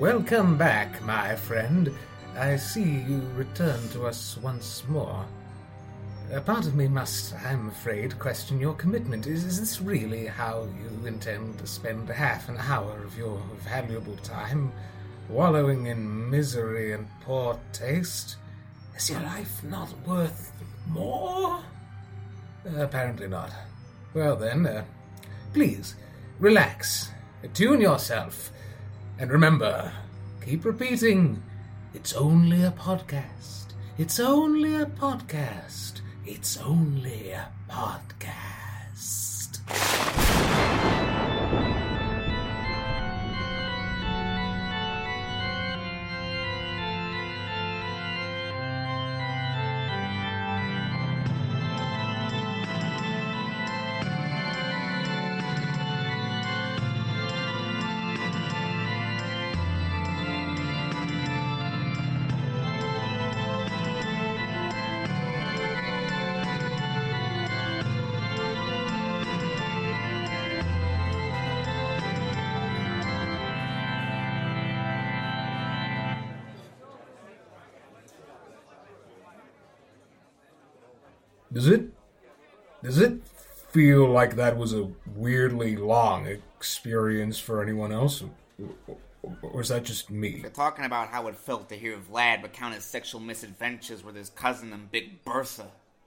Welcome back, my friend. I see you return to us once more. A part of me must, I'm afraid, question your commitment. Is, is this really how you intend to spend half an hour of your valuable time wallowing in misery and poor taste? Is your life not worth more? apparently not. Well then, uh, please, relax, attune yourself, and remember, keep repeating, it's only a podcast. It's only a podcast. It's only a podcast. Does it does it feel like that was a weirdly long experience for anyone else? Or is that just me? They're talking about how it felt to hear Vlad recount his sexual misadventures with his cousin and Big Bertha.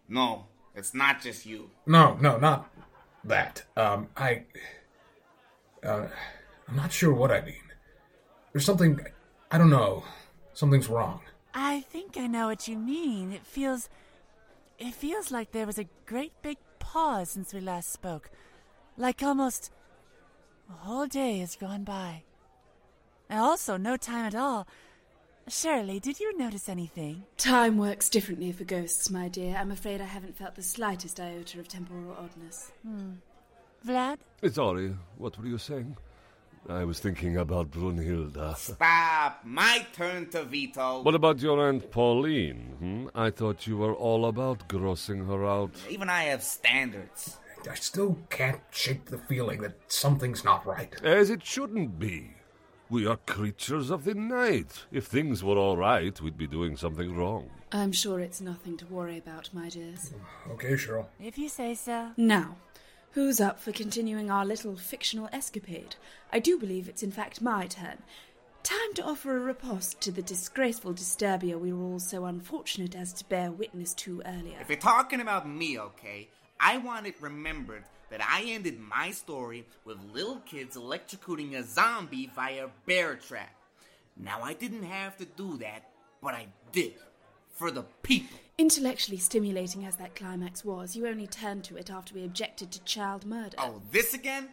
No, it's not just you. No, no, not that. Um, I. Uh, I'm not sure what I mean. There's something. I don't know. Something's wrong. I think I know what you mean. It feels. It feels like there was a great big pause since we last spoke. Like almost. A whole day has gone by. And also, no time at all. Shirley, did you notice anything? Time works differently for ghosts, my dear. I'm afraid I haven't felt the slightest iota of temporal oddness. Hmm. Vlad? Sorry, what were you saying? I was thinking about Brunhilda. Stop! My turn to veto. What about your Aunt Pauline? Hmm? I thought you were all about grossing her out. Even I have standards. I still can't shake the feeling that something's not right. As it shouldn't be. We are creatures of the night. If things were all right, we'd be doing something wrong. I'm sure it's nothing to worry about, my dears. Okay, Cheryl. If you say so. Now, who's up for continuing our little fictional escapade? I do believe it's in fact my turn. Time to offer a riposte to the disgraceful disturbia we were all so unfortunate as to bear witness to earlier. If you're talking about me, okay, I want it remembered that I ended my story with little kids electrocuting a zombie via bear trap. Now, I didn't have to do that, but I did. For the people. Intellectually stimulating as that climax was, you only turned to it after we objected to child murder. Oh, this again?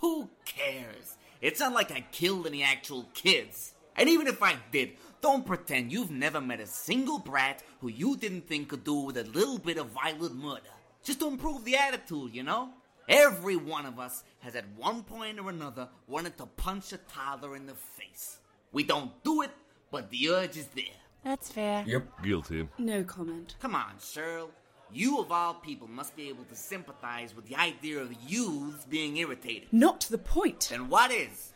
Who cares? It's not like I killed any actual kids. And even if I did, don't pretend you've never met a single brat who you didn't think could do with a little bit of violent murder. Just to improve the attitude, you know? Every one of us has at one point or another wanted to punch a toddler in the face. We don't do it, but the urge is there. That's fair. Yep. Guilty. No comment. Come on, Cheryl. You of all people must be able to sympathize with the idea of youths being irritated. Not to the point. Then what is?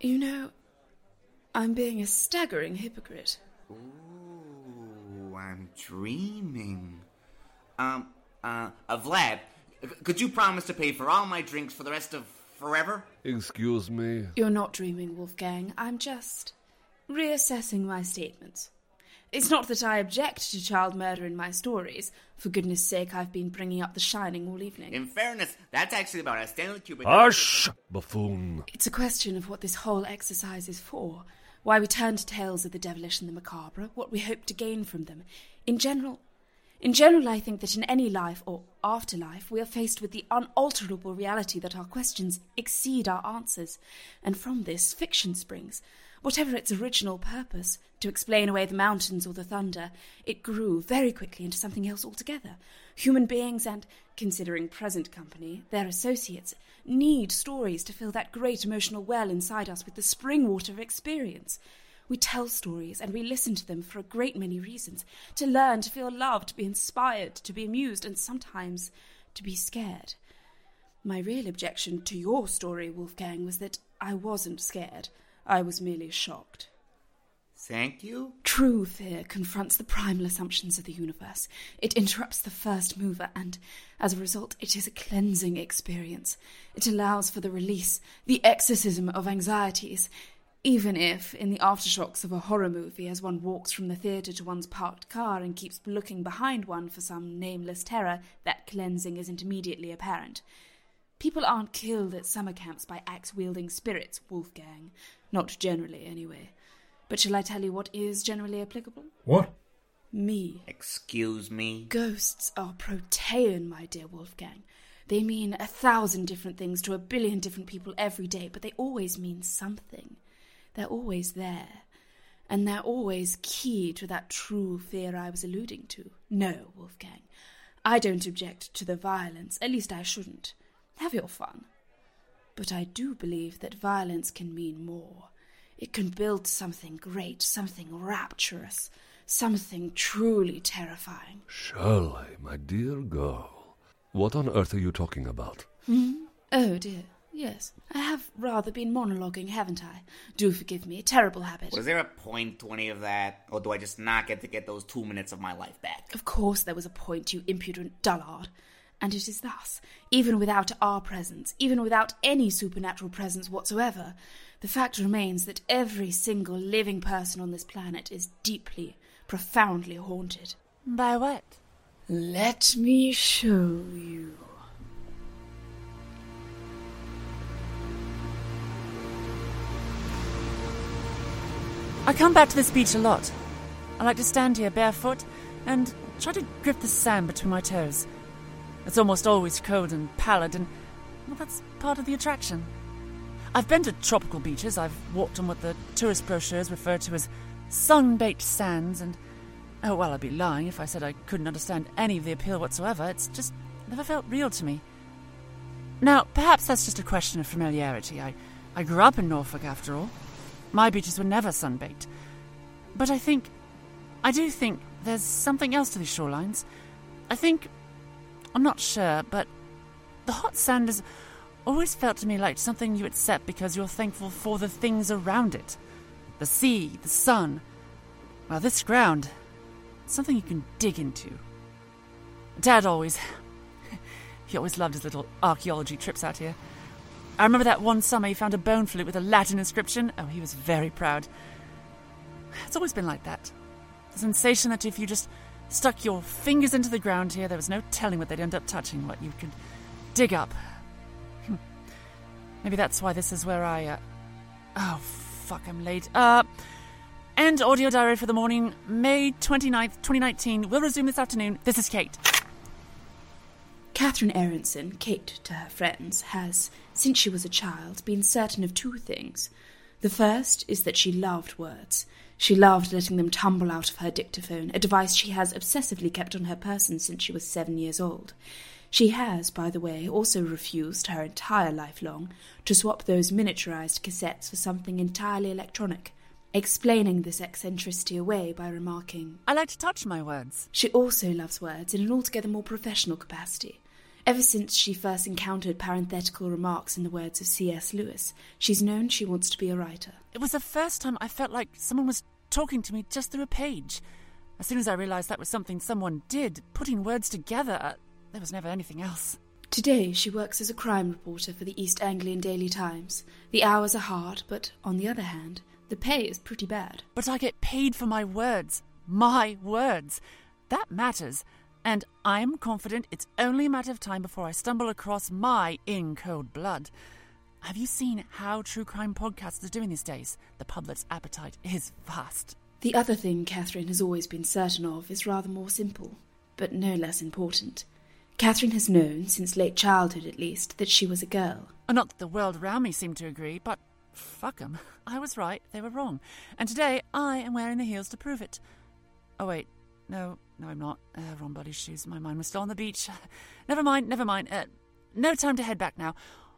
You know, I'm being a staggering hypocrite. Ooh, I'm dreaming. Um, uh, uh, Vlad, could you promise to pay for all my drinks for the rest of forever? Excuse me. You're not dreaming, Wolfgang. I'm just reassessing my statements. It's not that I object to child murder in my stories. For goodness sake, I've been bringing up The Shining all evening. In fairness, that's actually about a Stanley Kubrick. Hush! Buffoon. It's a question of what this whole exercise is for. Why we turn to tales of the devilish and the macabre, what we hope to gain from them. In general, in general, I think that in any life or afterlife, we are faced with the unalterable reality that our questions exceed our answers, and from this, fiction springs. Whatever its original purpose, to explain away the mountains or the thunder, it grew very quickly into something else altogether. Human beings and, considering present company, their associates, need stories to fill that great emotional well inside us with the spring water of experience. We tell stories and we listen to them for a great many reasons to learn, to feel loved, to be inspired, to be amused, and sometimes to be scared. My real objection to your story, Wolfgang, was that I wasn't scared. I was merely shocked. Thank you? True fear confronts the primal assumptions of the universe. It interrupts the first mover, and as a result, it is a cleansing experience. It allows for the release, the exorcism of anxieties. Even if, in the aftershocks of a horror movie, as one walks from the theatre to one's parked car and keeps looking behind one for some nameless terror, that cleansing isn't immediately apparent. People aren't killed at summer camps by axe wielding spirits, Wolfgang. Not generally, anyway. But shall I tell you what is generally applicable? What? Me. Excuse me? Ghosts are protean, my dear Wolfgang. They mean a thousand different things to a billion different people every day, but they always mean something. They're always there. And they're always key to that true fear I was alluding to. No, Wolfgang, I don't object to the violence, at least I shouldn't. Have your fun. But I do believe that violence can mean more. It can build something great, something rapturous, something truly terrifying. Shirley, my dear girl, what on earth are you talking about? Hmm? Oh dear, yes. I have rather been monologuing, haven't I? Do forgive me, a terrible habit. Was there a point to any of that? Or do I just not get to get those two minutes of my life back? Of course there was a point, you impudent dullard. And it is thus, even without our presence, even without any supernatural presence whatsoever, the fact remains that every single living person on this planet is deeply, profoundly haunted. By what? Let me show you. I come back to this beach a lot. I like to stand here barefoot and try to grip the sand between my toes. It's almost always cold and pallid, and well, that's part of the attraction. I've been to tropical beaches. I've walked on what the tourist brochures refer to as sun-baked sands, and oh well, I'd be lying if I said I couldn't understand any of the appeal whatsoever. It's just never felt real to me. Now, perhaps that's just a question of familiarity. I, I grew up in Norfolk, after all. My beaches were never sun-baked. But I think, I do think there's something else to these shorelines. I think, I'm not sure, but the hot sand has always felt to me like something you accept because you're thankful for the things around it the sea, the sun. Well, this ground, something you can dig into. Dad always, he always loved his little archaeology trips out here. I remember that one summer he found a bone flute with a Latin inscription. Oh, he was very proud. It's always been like that. The sensation that if you just stuck your fingers into the ground here, there was no telling what they'd end up touching, what you could dig up. Hmm. Maybe that's why this is where I. Uh... Oh, fuck, I'm late. Uh. End audio diary for the morning, May 29th, 2019. We'll resume this afternoon. This is Kate. Catherine Aronson, Kate to her friends, has, since she was a child, been certain of two things. The first is that she loved words. She loved letting them tumble out of her dictaphone, a device she has obsessively kept on her person since she was seven years old. She has, by the way, also refused her entire life long to swap those miniaturized cassettes for something entirely electronic, explaining this eccentricity away by remarking, I like to touch my words. she also loves words in an altogether more professional capacity. Ever since she first encountered parenthetical remarks in the words of C.S. Lewis, she's known she wants to be a writer. It was the first time I felt like someone was talking to me just through a page. As soon as I realized that was something someone did, putting words together, uh, there was never anything else. Today she works as a crime reporter for the East Anglian Daily Times. The hours are hard, but on the other hand, the pay is pretty bad. But I get paid for my words. My words. That matters. And I'm confident it's only a matter of time before I stumble across my in cold blood. Have you seen how true crime podcasts are doing these days? The public's appetite is vast. The other thing Catherine has always been certain of is rather more simple, but no less important. Catherine has known, since late childhood at least, that she was a girl. Uh, Not that the world around me seemed to agree, but fuck 'em. I was right, they were wrong. And today I am wearing the heels to prove it. Oh, wait. No, no, I'm not. Uh, wrong bloody shoes. My mind was still on the beach. Never mind, never mind. Uh, no time to head back now.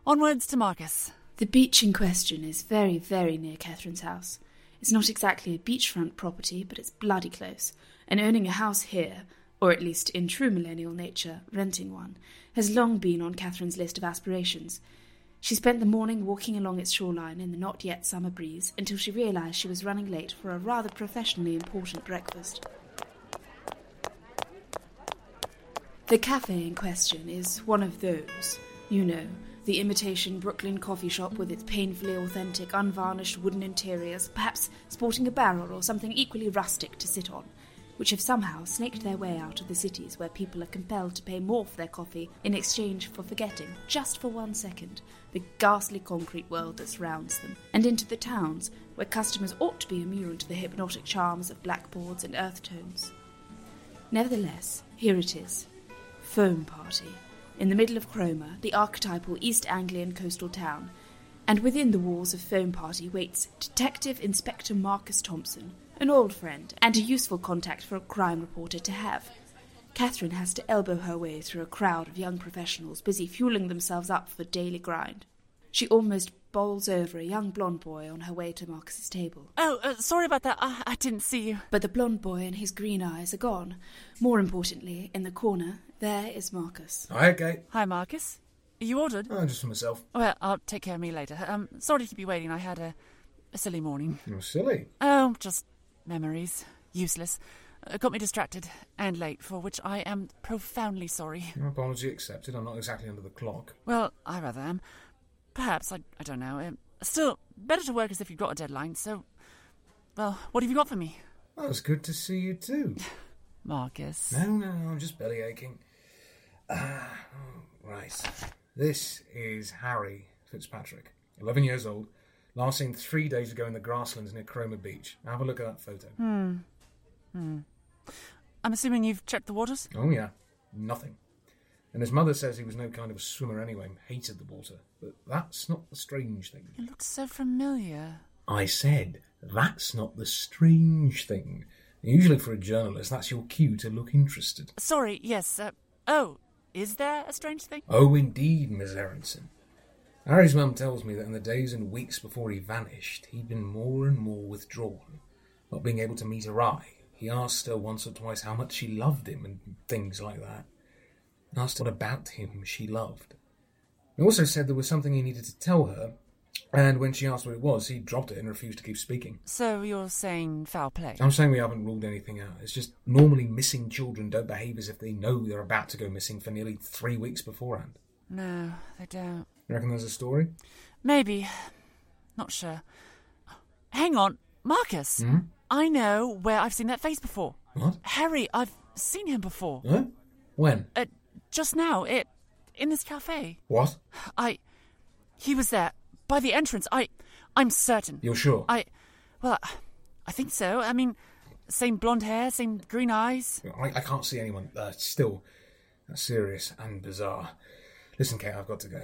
Onwards to Marcus. The beach in question is very, very near Catherine's house. It's not exactly a beachfront property, but it's bloody close, and owning a house here, or at least in true millennial nature, renting one, has long been on Catherine's list of aspirations. She spent the morning walking along its shoreline in the not yet summer breeze until she realized she was running late for a rather professionally important breakfast. The cafe in question is one of those, you know, the imitation Brooklyn coffee shop with its painfully authentic, unvarnished wooden interiors, perhaps sporting a barrel or something equally rustic to sit on, which have somehow snaked their way out of the cities where people are compelled to pay more for their coffee in exchange for forgetting, just for one second, the ghastly concrete world that surrounds them, and into the towns where customers ought to be immune to the hypnotic charms of blackboards and earth tones. Nevertheless, here it is Foam Party in the middle of Cromer, the archetypal East Anglian coastal town, and within the walls of Foam Party waits Detective Inspector Marcus Thompson, an old friend and a useful contact for a crime reporter to have. Catherine has to elbow her way through a crowd of young professionals busy fueling themselves up for daily grind. She almost bowls over a young blonde boy on her way to Marcus's table. Oh, uh, sorry about that. I, I didn't see you. But the blonde boy and his green eyes are gone. More importantly, in the corner, there is Marcus. Hi, Kate. Hi, Marcus. Are You ordered? Oh, just for myself. Well, I'll take care of me later. Um, sorry to keep you waiting. I had a, a silly morning. You're silly. Oh, just memories. Useless. Uh, got me distracted and late, for which I am profoundly sorry. Your apology accepted. I'm not exactly under the clock. Well, I rather am. Perhaps, I, I don't know. Um, still, better to work as if you've got a deadline, so. Well, what have you got for me? Well, it's good to see you too. Marcus. No, no, no, I'm just belly aching. Ah, right. This is Harry Fitzpatrick, 11 years old, last seen three days ago in the grasslands near Cromer Beach. Have a look at that photo. Hmm. I'm assuming you've checked the waters? Oh, yeah, nothing. And his mother says he was no kind of a swimmer anyway, and hated the water. But that's not the strange thing. It looks so familiar. I said, that's not the strange thing. Usually for a journalist, that's your cue to look interested. Sorry, yes. Uh, oh, is there a strange thing? Oh, indeed, Miss Aronson. Harry's mum tells me that in the days and weeks before he vanished, he'd been more and more withdrawn, not being able to meet her eye. He asked her once or twice how much she loved him and things like that. Asked what about him she loved. He also said there was something he needed to tell her, and when she asked what it was, he dropped it and refused to keep speaking. So you're saying foul play? I'm saying we haven't ruled anything out. It's just normally missing children don't behave as if they know they're about to go missing for nearly three weeks beforehand. No, they don't. You reckon there's a story? Maybe. Not sure. Hang on, Marcus. Hmm? I know where I've seen that face before. What? Harry, I've seen him before. Huh? When? Uh, just now, it in this cafe. What? I, he was there by the entrance. I, I'm certain. You're sure? I, well, I think so. I mean, same blonde hair, same green eyes. I, I can't see anyone. Uh, still, that's serious and bizarre. Listen, Kate, I've got to go.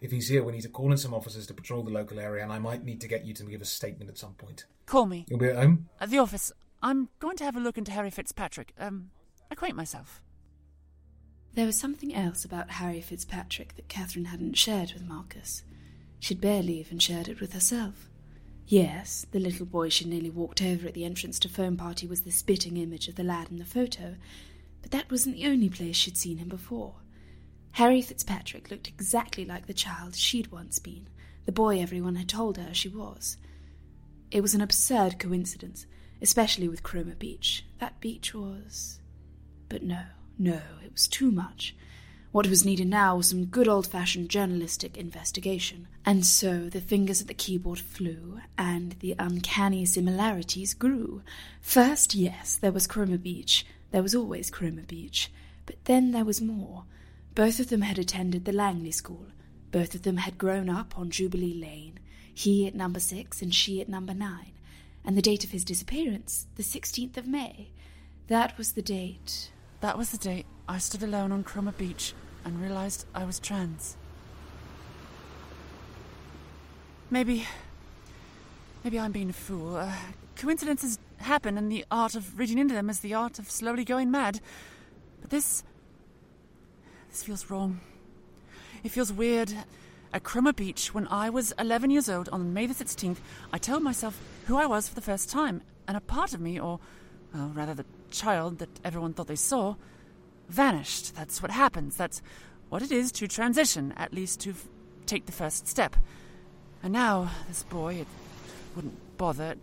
If he's here, we need to call in some officers to patrol the local area, and I might need to get you to give a statement at some point. Call me You'll be at home? at the office. I'm going to have a look into Harry Fitzpatrick. Um, acquaint myself. There was something else about Harry Fitzpatrick that Catherine hadn't shared with Marcus. She'd barely even shared it with herself. Yes, the little boy she'd nearly walked over at the entrance to Foam Party was the spitting image of the lad in the photo, but that wasn't the only place she'd seen him before. Harry Fitzpatrick looked exactly like the child she'd once been, the boy everyone had told her she was. It was an absurd coincidence, especially with Cromer Beach. That beach was. But no, no, it was too much. What was needed now was some good old fashioned journalistic investigation. And so the fingers at the keyboard flew, and the uncanny similarities grew. First, yes, there was Cromer Beach. There was always Cromer Beach. But then there was more. Both of them had attended the Langley School. Both of them had grown up on Jubilee Lane, he at number six and she at number nine. And the date of his disappearance, the 16th of May. That was the date. That was the date I stood alone on Cromer Beach and realized I was trans. Maybe. Maybe I'm being a fool. Uh, coincidences happen, and the art of reading into them is the art of slowly going mad. But this. This feels wrong. It feels weird. At Cromer Beach, when I was 11 years old on May the 16th, I told myself who I was for the first time, and a part of me, or well, rather the child that everyone thought they saw, vanished. That's what happens. That's what it is to transition, at least to f- take the first step. And now, this boy, it wouldn't bother.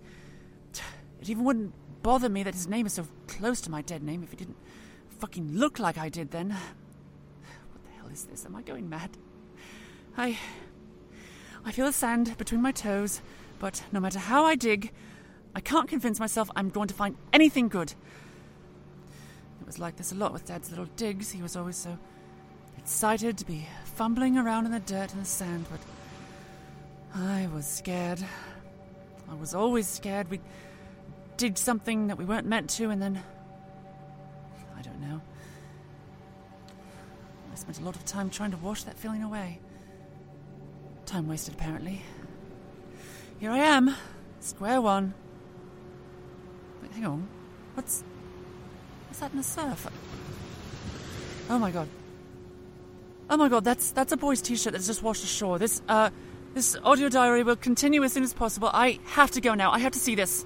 It even wouldn't bother me that his name is so close to my dead name if he didn't fucking look like I did then. What the hell is this? Am I going mad? I. I feel the sand between my toes, but no matter how I dig, I can't convince myself I'm going to find anything good. Was like this a lot with Dad's little digs. He was always so excited to be fumbling around in the dirt and the sand, but I was scared. I was always scared we did something that we weren't meant to, and then. I don't know. I spent a lot of time trying to wash that feeling away. Time wasted, apparently. Here I am, square one. Wait, hang on. What's. What's that in the surf? Oh my god. Oh my god, that's that's a boy's t-shirt that's just washed ashore. This uh this audio diary will continue as soon as possible. I have to go now. I have to see this.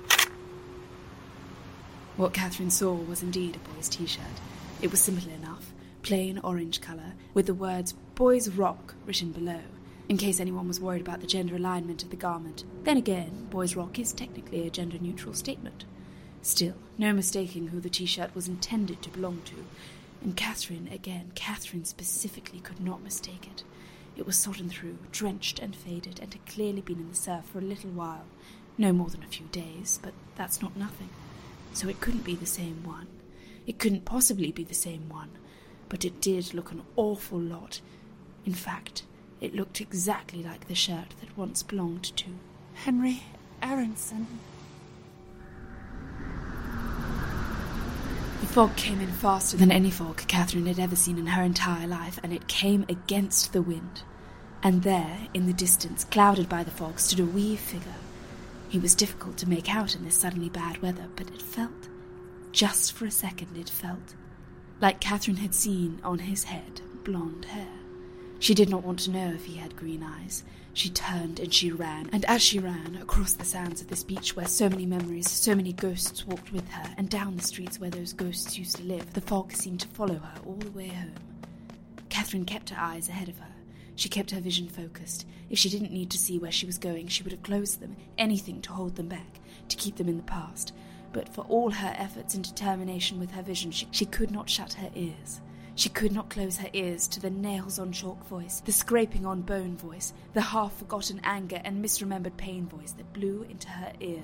What Catherine saw was indeed a boy's t shirt. It was simple enough, plain orange colour, with the words Boys Rock written below, in case anyone was worried about the gender alignment of the garment. Then again, Boys Rock is technically a gender neutral statement. Still, no mistaking who the t shirt was intended to belong to. And Catherine, again, Catherine specifically could not mistake it. It was sodden through, drenched and faded, and had clearly been in the surf for a little while. No more than a few days, but that's not nothing. So it couldn't be the same one. It couldn't possibly be the same one. But it did look an awful lot. In fact, it looked exactly like the shirt that once belonged to Henry Aronson. The fog came in faster than any fog Catherine had ever seen in her entire life, and it came against the wind. And there, in the distance, clouded by the fog, stood a wee figure. He was difficult to make out in this suddenly bad weather, but it felt, just for a second, it felt like Catherine had seen on his head blonde hair. She did not want to know if he had green eyes. She turned and she ran, and as she ran, across the sands of this beach where so many memories, so many ghosts walked with her, and down the streets where those ghosts used to live, the fog seemed to follow her all the way home. Catherine kept her eyes ahead of her. She kept her vision focused. If she didn't need to see where she was going, she would have closed them, anything to hold them back, to keep them in the past. But for all her efforts and determination with her vision, she, she could not shut her ears. She could not close her ears to the nails on chalk voice, the scraping on bone voice, the half forgotten anger and misremembered pain voice that blew into her ear.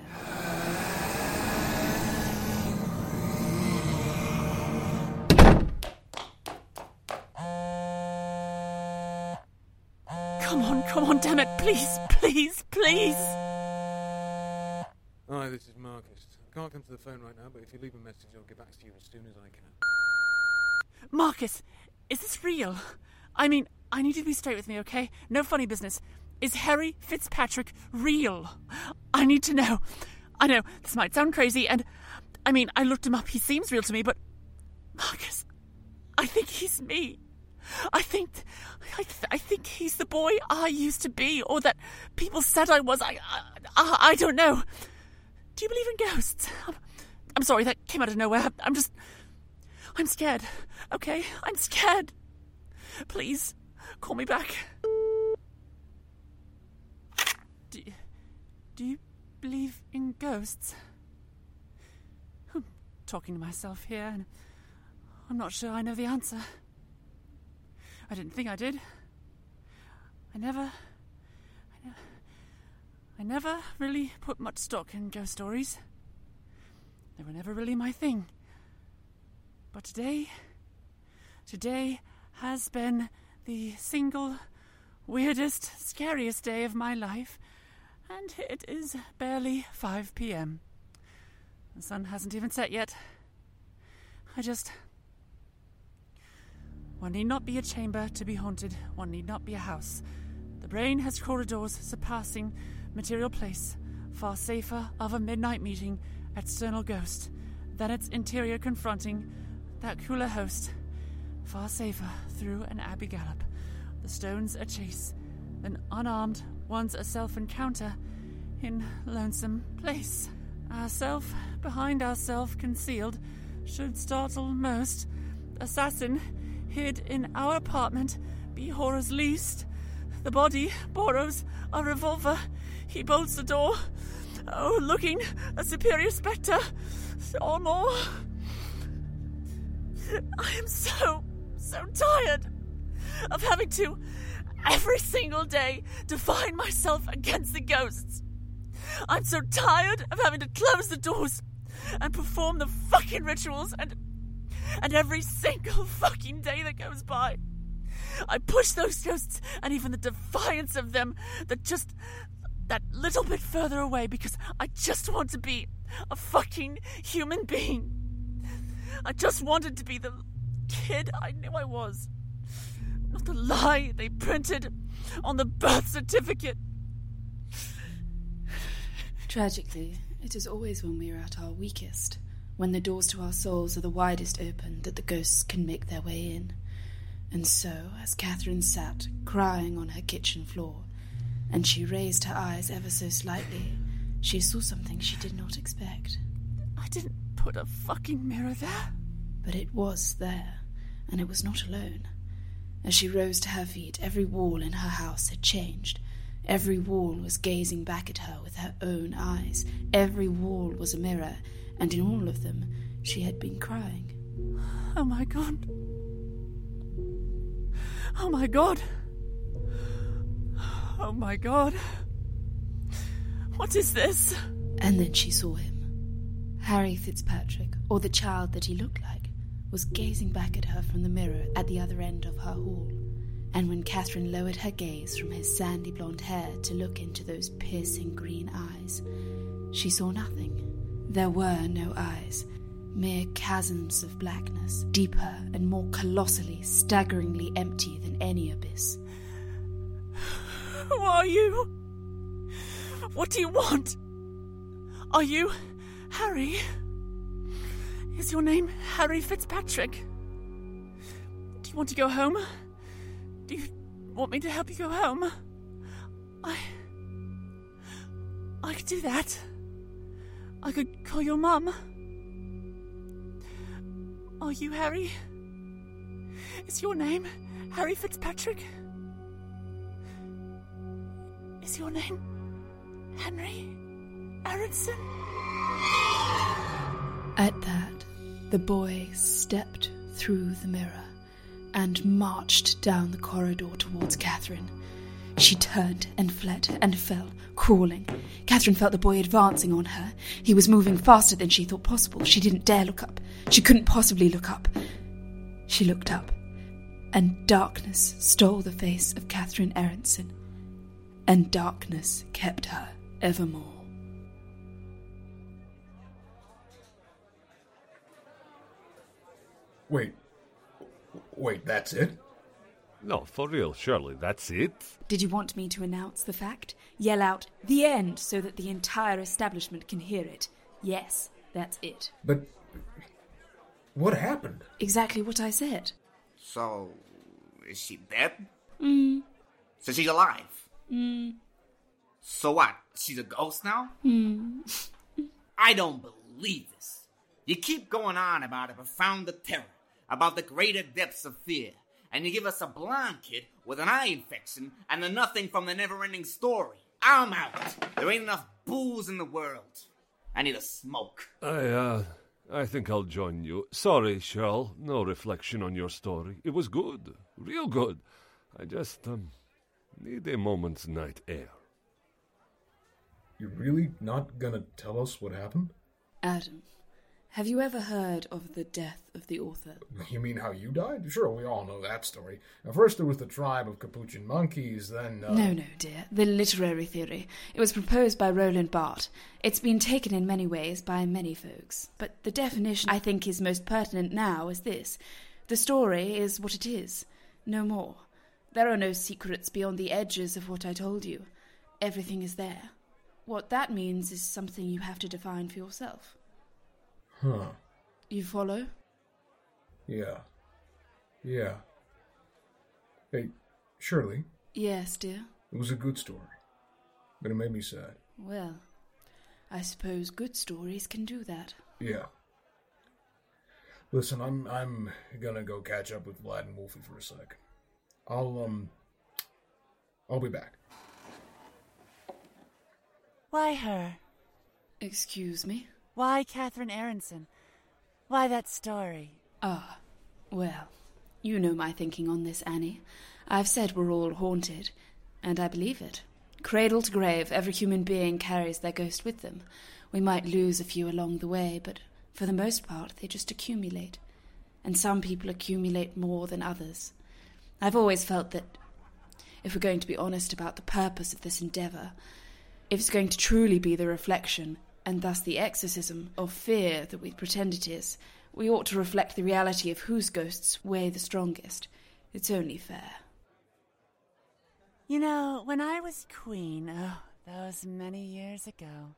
Come on, come on, damn it. Please, please, please. Hi, this is Marcus. I can't come to the phone right now, but if you leave a message, I'll get back to you as soon as I can. Marcus, is this real? I mean, I need you to be straight with me, okay? No funny business. Is Harry Fitzpatrick real? I need to know. I know, this might sound crazy, and I mean, I looked him up. He seems real to me, but Marcus, I think he's me. I think, I, th- I think he's the boy I used to be, or that people said I was. I, I, I don't know. Do you believe in ghosts? I'm, I'm sorry, that came out of nowhere. I'm just, I'm scared. Okay, I'm scared. Please, call me back. Do, do you believe in ghosts? I'm talking to myself here, and I'm not sure I know the answer. I didn't think I did. I never. I, ne- I never really put much stock in ghost stories. They were never really my thing. But today. Today has been the single weirdest, scariest day of my life, and it is barely 5 pm. The sun hasn't even set yet. I just. One need not be a chamber to be haunted, one need not be a house. The brain has corridors surpassing material place, far safer of a midnight meeting, external ghost, than its interior confronting that cooler host. Far safer through an abbey gallop, the stones a chase, than unarmed one's a self encounter in lonesome place. Ourself behind ourself concealed should startle most. Assassin hid in our apartment be horror's least. The body borrows a revolver. He bolts the door. Oh, looking a superior spectre. Oh no. I am so, so tired of having to, every single day, define myself against the ghosts. I'm so tired of having to close the doors and perform the fucking rituals and and every single fucking day that goes by. I push those ghosts and even the defiance of them that just that little bit further away because I just want to be a fucking human being. I just wanted to be the kid I knew I was. Not the lie they printed on the birth certificate. Tragically, it is always when we are at our weakest, when the doors to our souls are the widest open, that the ghosts can make their way in. And so, as Catherine sat, crying on her kitchen floor, and she raised her eyes ever so slightly, she saw something she did not expect. I didn't put a fucking mirror there. But it was there, and it was not alone. As she rose to her feet, every wall in her house had changed. Every wall was gazing back at her with her own eyes. Every wall was a mirror, and in all of them she had been crying. Oh my god. Oh my god. Oh my god. What is this? And then she saw him. Harry Fitzpatrick, or the child that he looked like, was gazing back at her from the mirror at the other end of her hall. And when Catherine lowered her gaze from his sandy blonde hair to look into those piercing green eyes, she saw nothing. There were no eyes, mere chasms of blackness, deeper and more colossally, staggeringly empty than any abyss. Who are you? What do you want? Are you Harry? Is your name Harry Fitzpatrick? Do you want to go home? Do you want me to help you go home? I. I could do that. I could call your mum. Are you Harry? Is your name Harry Fitzpatrick? Is your name Henry Aronson? At that, the boy stepped through the mirror and marched down the corridor towards Catherine. She turned and fled and fell, crawling. Catherine felt the boy advancing on her. He was moving faster than she thought possible. She didn't dare look up. She couldn't possibly look up. She looked up, and darkness stole the face of Catherine Aronson, and darkness kept her evermore. Wait. Wait, that's it? No, for real, surely that's it? Did you want me to announce the fact? Yell out, the end, so that the entire establishment can hear it? Yes, that's it. But. What happened? Exactly what I said. So, is she dead? Mm. So she's alive? Mm. So what? She's a ghost now? Mm. I don't believe this. You keep going on about a profound terror, about the greater depths of fear, and you give us a blonde kid with an eye infection and the nothing from the never ending story. I'm out. There ain't enough booze in the world. I need a smoke. I, uh, I think I'll join you. Sorry, Shirl, no reflection on your story. It was good, real good. I just, um, need a moment's night air. You're really not gonna tell us what happened? Adam, have you ever heard of the death of the author? You mean how you died? Sure, we all know that story. First there was the tribe of capuchin monkeys, then. Uh... No, no, dear. The literary theory. It was proposed by Roland Barthes. It's been taken in many ways by many folks. But the definition I think is most pertinent now is this the story is what it is, no more. There are no secrets beyond the edges of what I told you. Everything is there. What that means is something you have to define for yourself. Huh. You follow? Yeah. Yeah. Hey, Shirley, Yes, dear. it was a good story. But it made me sad. Well, I suppose good stories can do that. Yeah. Listen, I'm I'm gonna go catch up with Vlad and Wolfie for a sec. I'll um I'll be back. Why her? Excuse me? Why Catherine Aronson? Why that story? Ah, well, you know my thinking on this, Annie. I've said we're all haunted, and I believe it. Cradle to grave, every human being carries their ghost with them. We might lose a few along the way, but for the most part, they just accumulate. And some people accumulate more than others. I've always felt that if we're going to be honest about the purpose of this endeavour, if it's going to truly be the reflection, and thus the exorcism, of fear that we pretend it is, we ought to reflect the reality of whose ghosts weigh the strongest. It's only fair. You know, when I was queen, oh, those many years ago,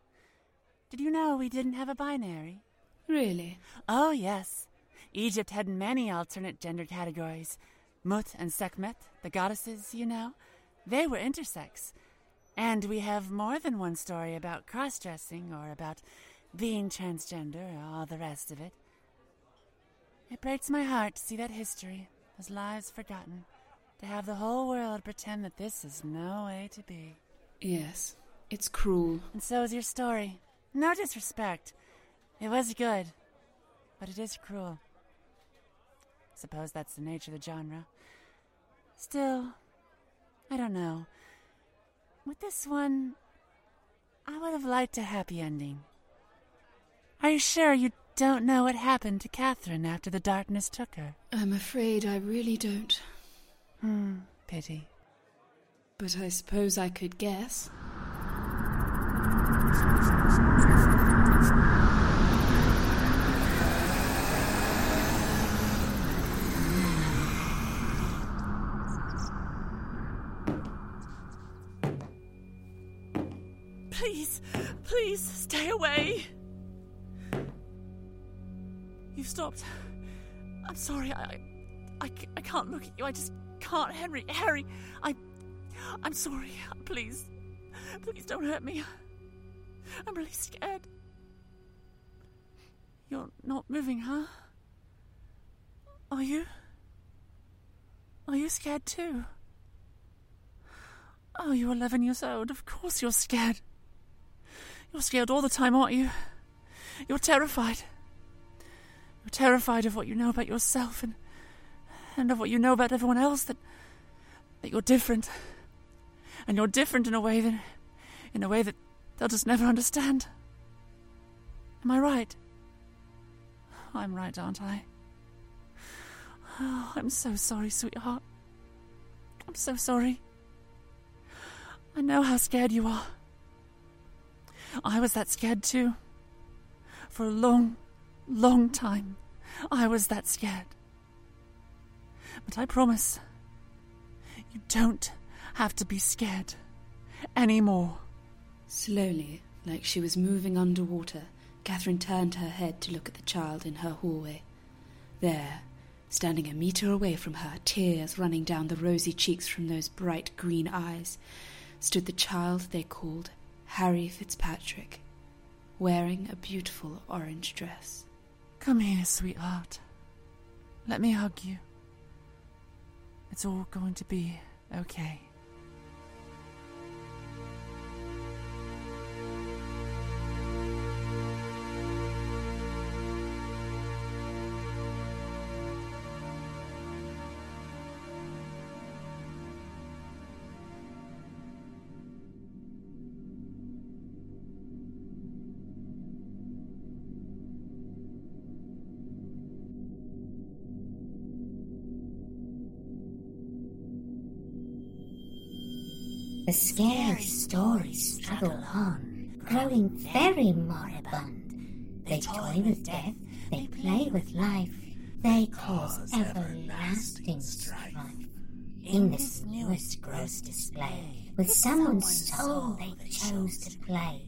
did you know we didn't have a binary? Really? Oh, yes. Egypt had many alternate gender categories. Mut and Sekhmet, the goddesses, you know, they were intersex. And we have more than one story about cross dressing or about being transgender or all the rest of it. It breaks my heart to see that history, those lives forgotten, to have the whole world pretend that this is no way to be. Yes, it's cruel. And so is your story. No disrespect. It was good, but it is cruel. Suppose that's the nature of the genre. Still, I don't know. With this one, I would have liked a happy ending. Are you sure you don't know what happened to Catherine after the darkness took her? I'm afraid I really don't. Hmm, pity. But I suppose I could guess. Please, please stay away. You've stopped. I'm sorry. I, I, I can't look at you. I just can't, Henry. Harry, I, I'm sorry. Please, please don't hurt me. I'm really scared. You're not moving, huh? Are you? Are you scared too? Oh, you're 11 years old. Of course you're scared. You're scared all the time, aren't you? You're terrified. You're terrified of what you know about yourself and and of what you know about everyone else that that you're different. And you're different in a way that in a way that they'll just never understand. Am I right? I'm right, aren't I? Oh, I'm so sorry, sweetheart. I'm so sorry. I know how scared you are. I was that scared too. For a long, long time, I was that scared. But I promise, you don't have to be scared anymore. Slowly, like she was moving underwater, Catherine turned her head to look at the child in her hallway. There, standing a meter away from her, tears running down the rosy cheeks from those bright green eyes, stood the child they called Harry Fitzpatrick, wearing a beautiful orange dress. Come here, sweetheart. Let me hug you. It's all going to be okay. The scary stories struggle on, growing very moribund. They toy with death, they play with life, they cause everlasting strife. In this newest gross display, with someone's soul they chose to play.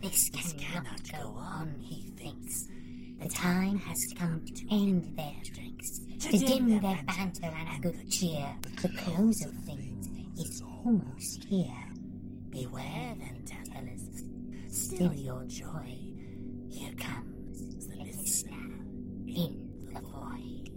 This cannot go on, he thinks. The time has come to end their drinks, to dim their banter and good cheer. The close of almost here. Beware then, Tantalus. Still your joy. Here comes the listener in the void.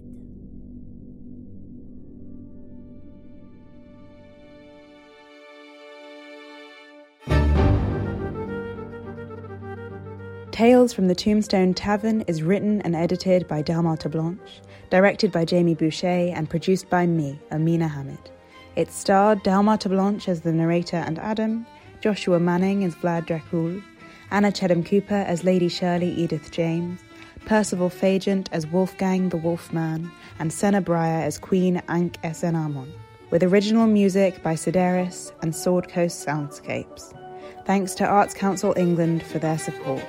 Tales from the Tombstone Tavern is written and edited by Dalmata Blanche, directed by Jamie Boucher, and produced by me, Amina Hamid. It starred Delmarta Blanche as the narrator and Adam, Joshua Manning as Vlad Dracul, Anna Chedham Cooper as Lady Shirley Edith James, Percival Fagent as Wolfgang the Wolfman, and Senna Breyer as Queen Ankh Esen Amon, with original music by Sideris and Sword Coast Soundscapes. Thanks to Arts Council England for their support.